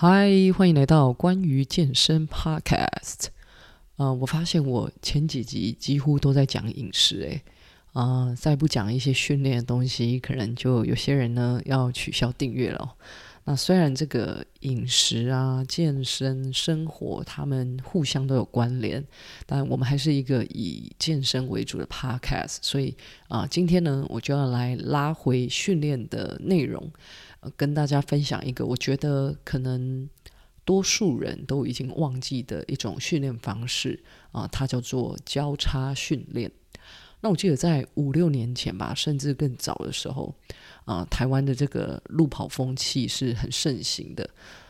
嗨，欢迎来到关于健身 Podcast。呃，我发现我前几集几乎都在讲饮食，诶，啊，再不讲一些训练的东西，可能就有些人呢要取消订阅了。那虽然这个饮食啊、健身、生活，他们互相都有关联，但我们还是一个以健身为主的 Podcast，所以啊，今天呢，我就要来拉回训练的内容。跟大家分享一个我觉得可能多数人都已经忘记的一种训练方式啊，它叫做交叉训练。那我记得在五六年前吧，甚至更早的时候啊，台湾的这个路跑风气是很盛行的。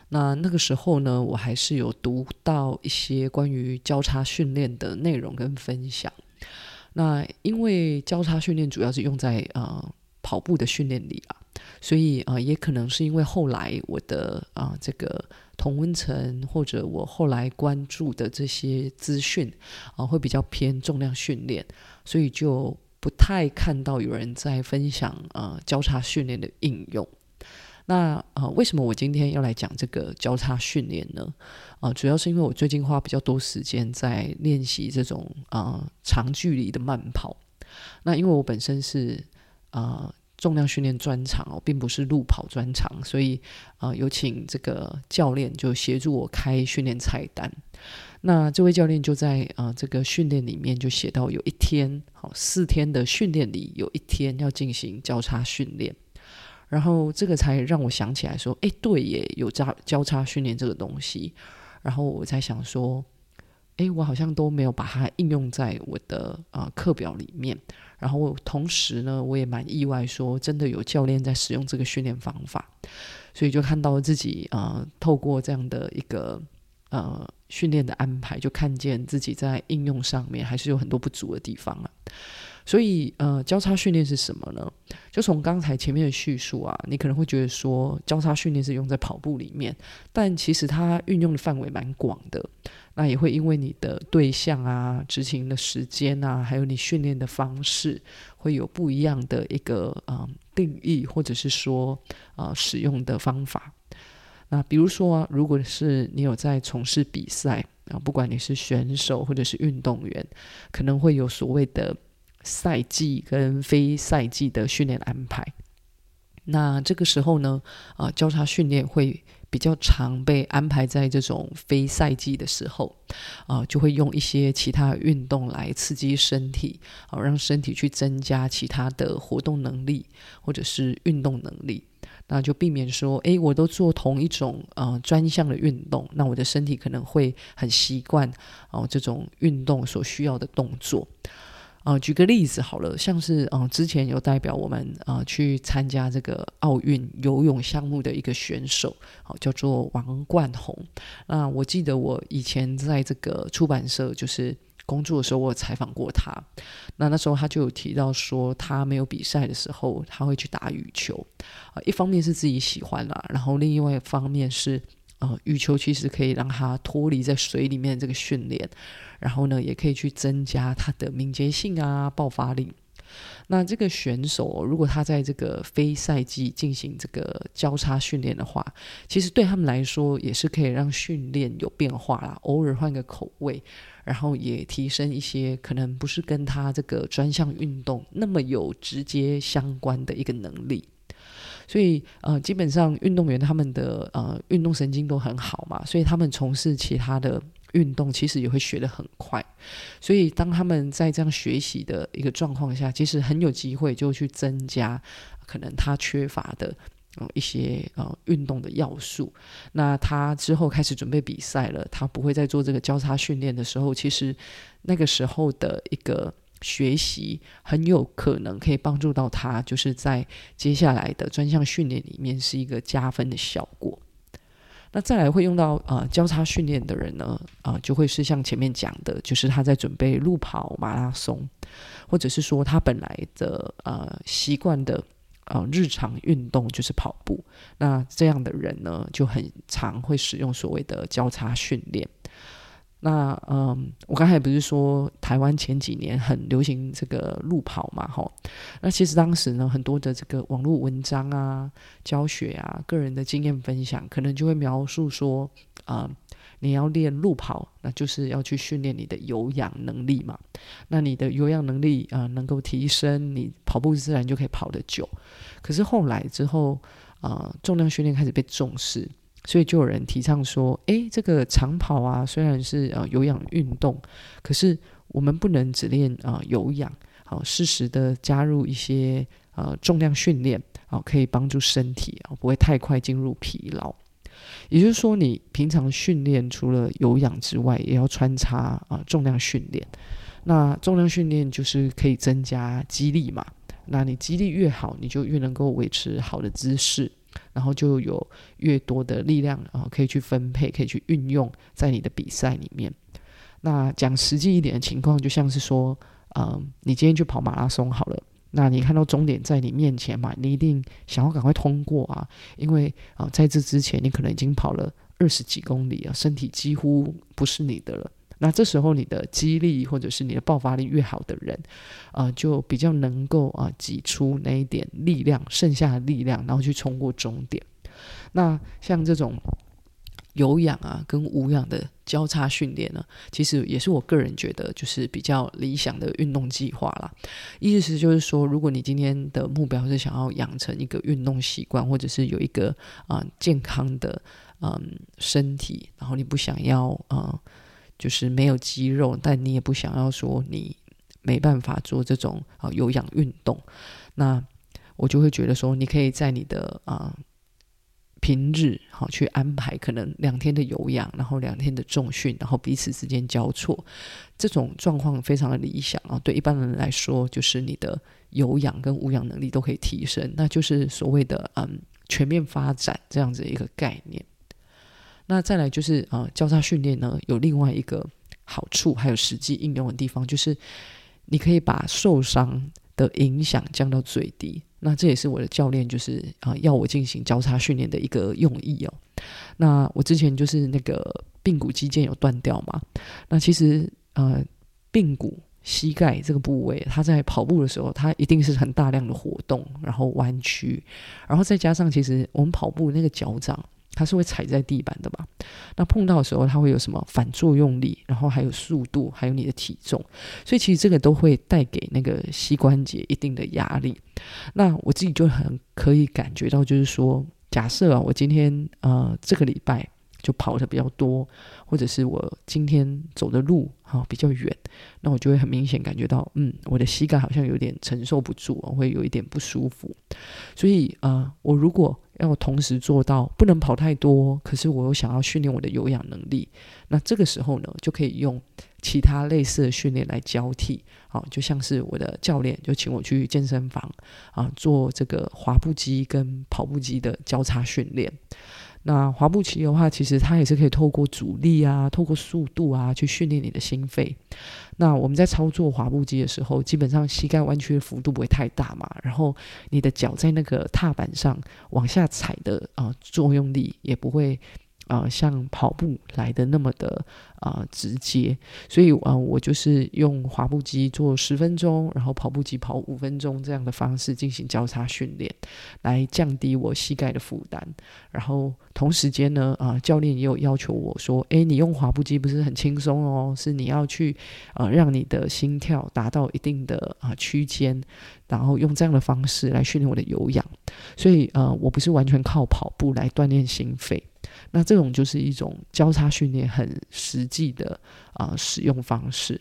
那那个时候呢，我还是有读到一些关于交叉训练的内容跟分享。那因为交叉训练主要是用在呃跑步的训练里啊。所以啊、也可能是因为后来我的啊、这个同温层，或者我后来关注的这些资讯啊、会比较偏重量训练，所以就不太看到有人在分享啊、交叉训练的应用。那啊、为什么我今天要来讲这个交叉训练呢？啊、主要是因为我最近花比较多时间在练习这种啊、长距离的慢跑。那因为我本身是啊。重量训练专长哦，并不是路跑专长，所以啊、有请这个教练就协助我开训练菜单。那这位教练就在啊、这个训练里面就写到，有一天好四天的训练里，有一天要进行交叉训练。然后这个才让我想起来说，哎，对耶，有交交叉训练这个东西。然后我才想说，哎，我好像都没有把它应用在我的啊、课表里面。然后同时呢，我也蛮意外，说真的有教练在使用这个训练方法，所以就看到自己啊、呃，透过这样的一个呃训练的安排，就看见自己在应用上面还是有很多不足的地方啊。所以呃，交叉训练是什么呢？就从刚才前面的叙述啊，你可能会觉得说交叉训练是用在跑步里面，但其实它运用的范围蛮广的。那也会因为你的对象啊、执行的时间啊，还有你训练的方式，会有不一样的一个啊、定义，或者是说啊、使用的方法。那比如说、如果是你有在从事比赛啊，不管你是选手或者是运动员，可能会有所谓的赛季跟非赛季的训练安排。那这个时候呢，啊、交叉训练会。比较常被安排在这种非赛季的时候，啊、就会用一些其他运动来刺激身体，啊、让身体去增加其他的活动能力或者是运动能力，那就避免说，诶，我都做同一种呃专项的运动，那我的身体可能会很习惯哦、这种运动所需要的动作。啊、举个例子好了，像是啊、呃，之前有代表我们啊、去参加这个奥运游泳项目的一个选手，好、叫做王冠宏。那我记得我以前在这个出版社就是工作的时候，我有采访过他。那那时候他就有提到说，他没有比赛的时候，他会去打羽球。啊、一方面是自己喜欢啦，然后另外一方面是。呃，羽球其实可以让他脱离在水里面这个训练，然后呢，也可以去增加他的敏捷性啊、爆发力。那这个选手，如果他在这个非赛季进行这个交叉训练的话，其实对他们来说也是可以让训练有变化啦，偶尔换个口味，然后也提升一些可能不是跟他这个专项运动那么有直接相关的一个能力。所以，呃，基本上运动员他们的呃运动神经都很好嘛，所以他们从事其他的运动其实也会学得很快。所以，当他们在这样学习的一个状况下，其实很有机会就去增加可能他缺乏的呃一些呃运动的要素。那他之后开始准备比赛了，他不会再做这个交叉训练的时候，其实那个时候的一个。学习很有可能可以帮助到他，就是在接下来的专项训练里面是一个加分的效果。那再来会用到呃交叉训练的人呢，啊、就会是像前面讲的，就是他在准备路跑、马拉松，或者是说他本来的呃习惯的呃日常运动就是跑步。那这样的人呢，就很常会使用所谓的交叉训练。那嗯，我刚才不是说台湾前几年很流行这个路跑嘛，吼。那其实当时呢，很多的这个网络文章啊、教学啊、个人的经验分享，可能就会描述说，啊、你要练路跑，那就是要去训练你的有氧能力嘛。那你的有氧能力啊、能够提升，你跑步自然就可以跑得久。可是后来之后啊、重量训练开始被重视。所以就有人提倡说，诶，这个长跑啊，虽然是呃有氧运动，可是我们不能只练啊、呃、有氧，好适时的加入一些呃重量训练，好可以帮助身体啊不会太快进入疲劳。也就是说，你平常训练除了有氧之外，也要穿插啊、呃、重量训练。那重量训练就是可以增加肌力嘛，那你肌力越好，你就越能够维持好的姿势。然后就有越多的力量啊，可以去分配，可以去运用在你的比赛里面。那讲实际一点的情况，就像是说，嗯，你今天去跑马拉松好了，那你看到终点在你面前嘛，你一定想要赶快通过啊，因为啊，在这之前你可能已经跑了二十几公里啊，身体几乎不是你的了。那这时候你的肌力或者是你的爆发力越好的人，啊、呃，就比较能够啊挤出那一点力量，剩下的力量，然后去冲过终点。那像这种有氧啊跟无氧的交叉训练呢，其实也是我个人觉得就是比较理想的运动计划啦。意思就是说，如果你今天的目标是想要养成一个运动习惯，或者是有一个啊、健康的嗯身体，然后你不想要啊。就是没有肌肉，但你也不想要说你没办法做这种啊有氧运动，那我就会觉得说，你可以在你的啊平日好去安排可能两天的有氧，然后两天的重训，然后彼此之间交错，这种状况非常的理想啊。对一般人来说，就是你的有氧跟无氧能力都可以提升，那就是所谓的嗯全面发展这样子一个概念。那再来就是啊、交叉训练呢，有另外一个好处，还有实际应用的地方，就是你可以把受伤的影响降到最低。那这也是我的教练就是啊、要我进行交叉训练的一个用意哦。那我之前就是那个髌骨肌腱有断掉嘛，那其实呃，髌骨膝盖这个部位，它在跑步的时候，它一定是很大量的活动，然后弯曲，然后再加上其实我们跑步那个脚掌。它是会踩在地板的吧？那碰到的时候，它会有什么反作用力？然后还有速度，还有你的体重，所以其实这个都会带给那个膝关节一定的压力。那我自己就很可以感觉到，就是说，假设啊，我今天呃这个礼拜就跑得比较多，或者是我今天走的路哈、比较远，那我就会很明显感觉到，嗯，我的膝盖好像有点承受不住，会有一点不舒服。所以呃，我如果要同时做到不能跑太多，可是我又想要训练我的有氧能力，那这个时候呢，就可以用其他类似的训练来交替。好，就像是我的教练就请我去健身房啊，做这个滑步机跟跑步机的交叉训练。那滑步机的话，其实它也是可以透过阻力啊，透过速度啊，去训练你的心肺。那我们在操作滑步机的时候，基本上膝盖弯曲的幅度不会太大嘛，然后你的脚在那个踏板上往下踩的啊、作用力也不会。啊、像跑步来的那么的啊、直接，所以啊、我就是用滑步机做十分钟，然后跑步机跑五分钟这样的方式进行交叉训练，来降低我膝盖的负担。然后同时间呢，啊、教练也有要求我说，诶，你用滑步机不是很轻松哦，是你要去啊、让你的心跳达到一定的啊、区间，然后用这样的方式来训练我的有氧。所以呃，我不是完全靠跑步来锻炼心肺。那这种就是一种交叉训练很实际的啊、使用方式。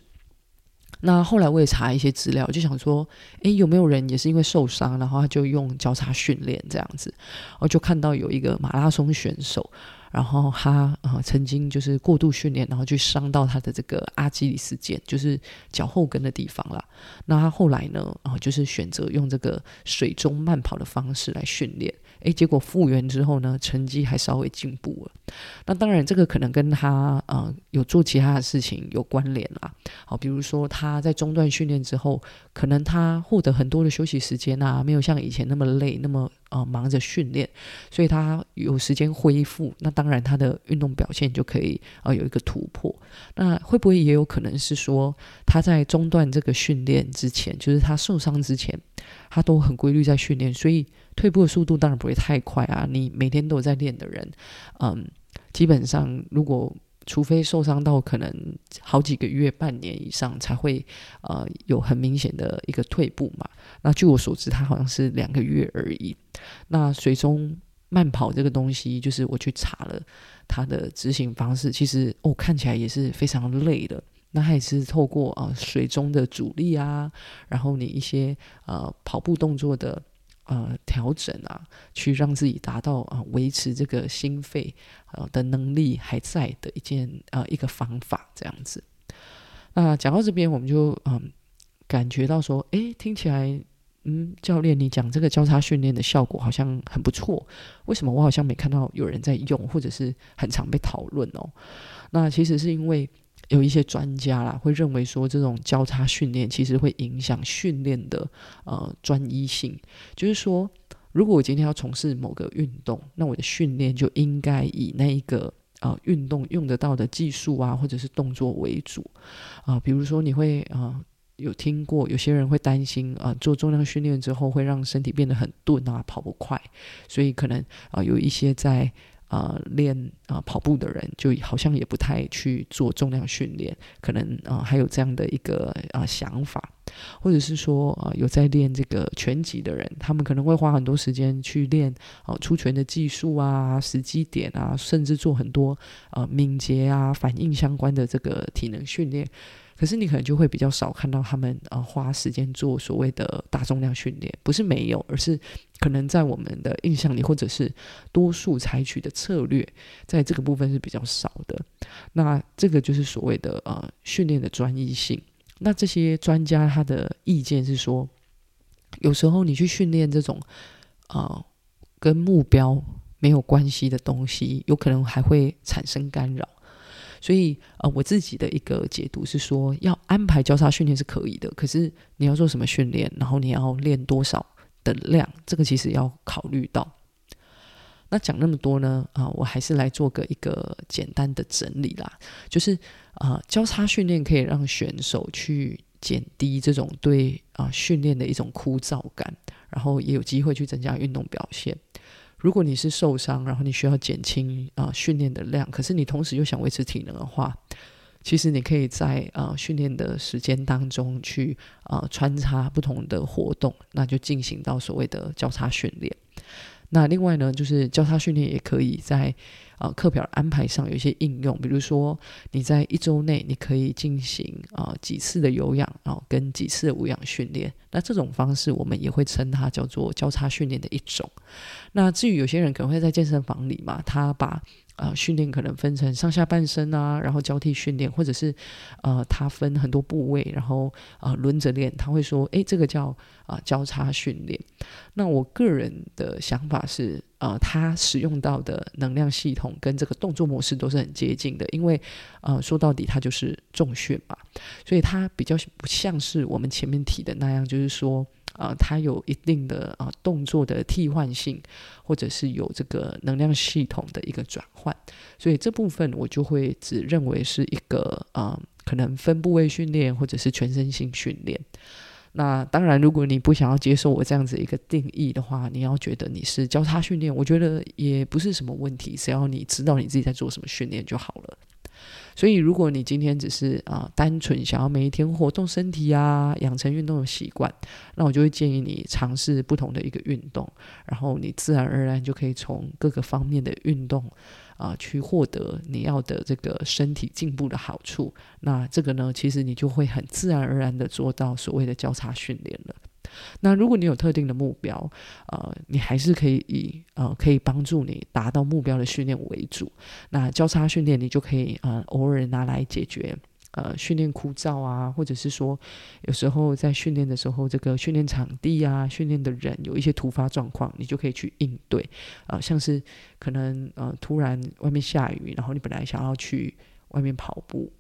那后来我也查一些资料，就想说，诶，有没有人也是因为受伤，然后他就用交叉训练这样子？我就看到有一个马拉松选手，然后他啊、曾经就是过度训练，然后去伤到他的这个阿基里斯腱，就是脚后跟的地方啦。那他后来呢，啊、就是选择用这个水中慢跑的方式来训练。诶，结果复原之后呢，成绩还稍微进步了。那当然，这个可能跟他呃有做其他的事情有关联啦。好，比如说他在中断训练之后，可能他获得很多的休息时间啊，没有像以前那么累，那么呃忙着训练，所以他有时间恢复。那当然，他的运动表现就可以呃有一个突破。那会不会也有可能是说他在中断这个训练之前，就是他受伤之前，他都很规律在训练，所以退步的速度当然不会太快啊。你每天都有在练的人，嗯。基本上，如果除非受伤到可能好几个月、半年以上，才会呃有很明显的一个退步嘛。那据我所知，他好像是两个月而已。那水中慢跑这个东西，就是我去查了他的执行方式，其实哦看起来也是非常累的。那他也是透过啊、水中的阻力啊，然后你一些呃跑步动作的。呃，调整啊，去让自己达到啊、维持这个心肺呃的能力还在的一件呃一个方法，这样子。那讲到这边，我们就嗯、感觉到说，诶，听起来，嗯，教练你讲这个交叉训练的效果好像很不错，为什么我好像没看到有人在用，或者是很常被讨论哦？那其实是因为。有一些专家啦，会认为说，这种交叉训练其实会影响训练的呃专一性。就是说，如果我今天要从事某个运动，那我的训练就应该以那一个呃运动用得到的技术啊，或者是动作为主啊、比如说，你会啊、有听过有些人会担心啊、做重量训练之后会让身体变得很钝啊，跑不快，所以可能啊、有一些在。啊、呃，练啊、跑步的人就好像也不太去做重量训练，可能啊、还有这样的一个啊、想法，或者是说啊、有在练这个拳击的人，他们可能会花很多时间去练啊、出拳的技术啊、时机点啊，甚至做很多啊、敏捷啊、反应相关的这个体能训练。可是你可能就会比较少看到他们啊、呃、花时间做所谓的大重量训练，不是没有，而是可能在我们的印象里，或者是多数采取的策略，在这个部分是比较少的。那这个就是所谓的呃训练的专一性。那这些专家他的意见是说，有时候你去训练这种啊、跟目标没有关系的东西，有可能还会产生干扰。所以，呃，我自己的一个解读是说，要安排交叉训练是可以的，可是你要做什么训练，然后你要练多少的量，这个其实要考虑到。那讲那么多呢，啊、我还是来做个一个简单的整理啦，就是啊、交叉训练可以让选手去减低这种对啊、训练的一种枯燥感，然后也有机会去增加运动表现。如果你是受伤，然后你需要减轻啊、训练的量，可是你同时又想维持体能的话，其实你可以在啊、训练的时间当中去啊、穿插不同的活动，那就进行到所谓的交叉训练。那另外呢，就是交叉训练也可以在。啊，课表安排上有一些应用，比如说你在一周内你可以进行啊几次的有氧啊跟几次的无氧训练，那这种方式我们也会称它叫做交叉训练的一种。那至于有些人可能会在健身房里嘛，他把啊训练可能分成上下半身啊，然后交替训练，或者是呃他分很多部位，然后啊轮着练，他会说，诶，这个叫啊交叉训练。那我个人的想法是。呃，他使用到的能量系统跟这个动作模式都是很接近的，因为呃，说到底它就是重训嘛，所以它比较不像是我们前面提的那样，就是说呃，它有一定的啊、动作的替换性，或者是有这个能量系统的一个转换，所以这部分我就会只认为是一个啊、可能分部位训练或者是全身性训练。那当然，如果你不想要接受我这样子一个定义的话，你要觉得你是交叉训练，我觉得也不是什么问题，只要你知道你自己在做什么训练就好了。所以，如果你今天只是啊、单纯想要每一天活动身体啊，养成运动的习惯，那我就会建议你尝试不同的一个运动，然后你自然而然就可以从各个方面的运动。啊，去获得你要的这个身体进步的好处，那这个呢，其实你就会很自然而然的做到所谓的交叉训练了。那如果你有特定的目标，呃，你还是可以以呃可以帮助你达到目标的训练为主。那交叉训练你就可以呃偶尔拿来解决呃训练枯燥啊，或者是说有时候在训练的时候，这个训练场地啊、训练的人有一些突发状况，你就可以去应对啊、呃，像是可能呃突然外面下雨，然后你本来想要去外面跑步。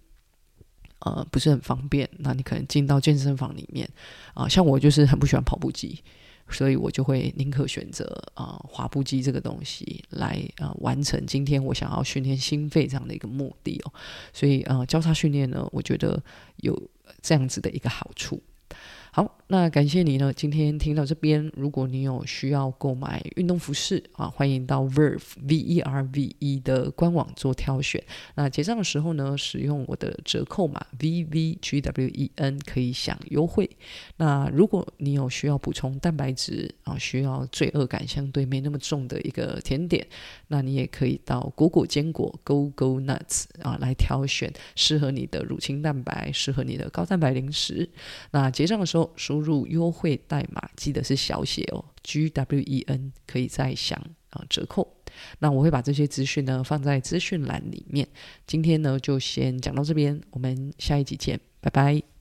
呃，不是很方便，那你可能进到健身房里面啊、像我就是很不喜欢跑步机，所以我就会宁可选择啊、呃、滑步机这个东西来啊完成今天我想要训练心肺这样的一个目的哦，所以呃交叉训练呢，我觉得有这样子的一个好处。好，那感谢你呢，今天听到这边，如果你有需要购买运动服饰啊，欢迎到 Verve V E R V E 的官网做挑选。那结账的时候呢，使用我的折扣码 V V G W E N 可以享优惠。那如果你有需要补充蛋白质啊，需要罪恶感相对没那么重的一个甜点，那你也可以到果果坚果 Go Go Nuts 啊来挑选适合你的乳清蛋白，适合你的高蛋白零食。那结账的时候输。输入优惠代码，记得是小写哦，G W E N，可以再享啊折扣。那我会把这些资讯呢放在资讯栏里面。今天呢就先讲到这边，我们下一集见，拜拜。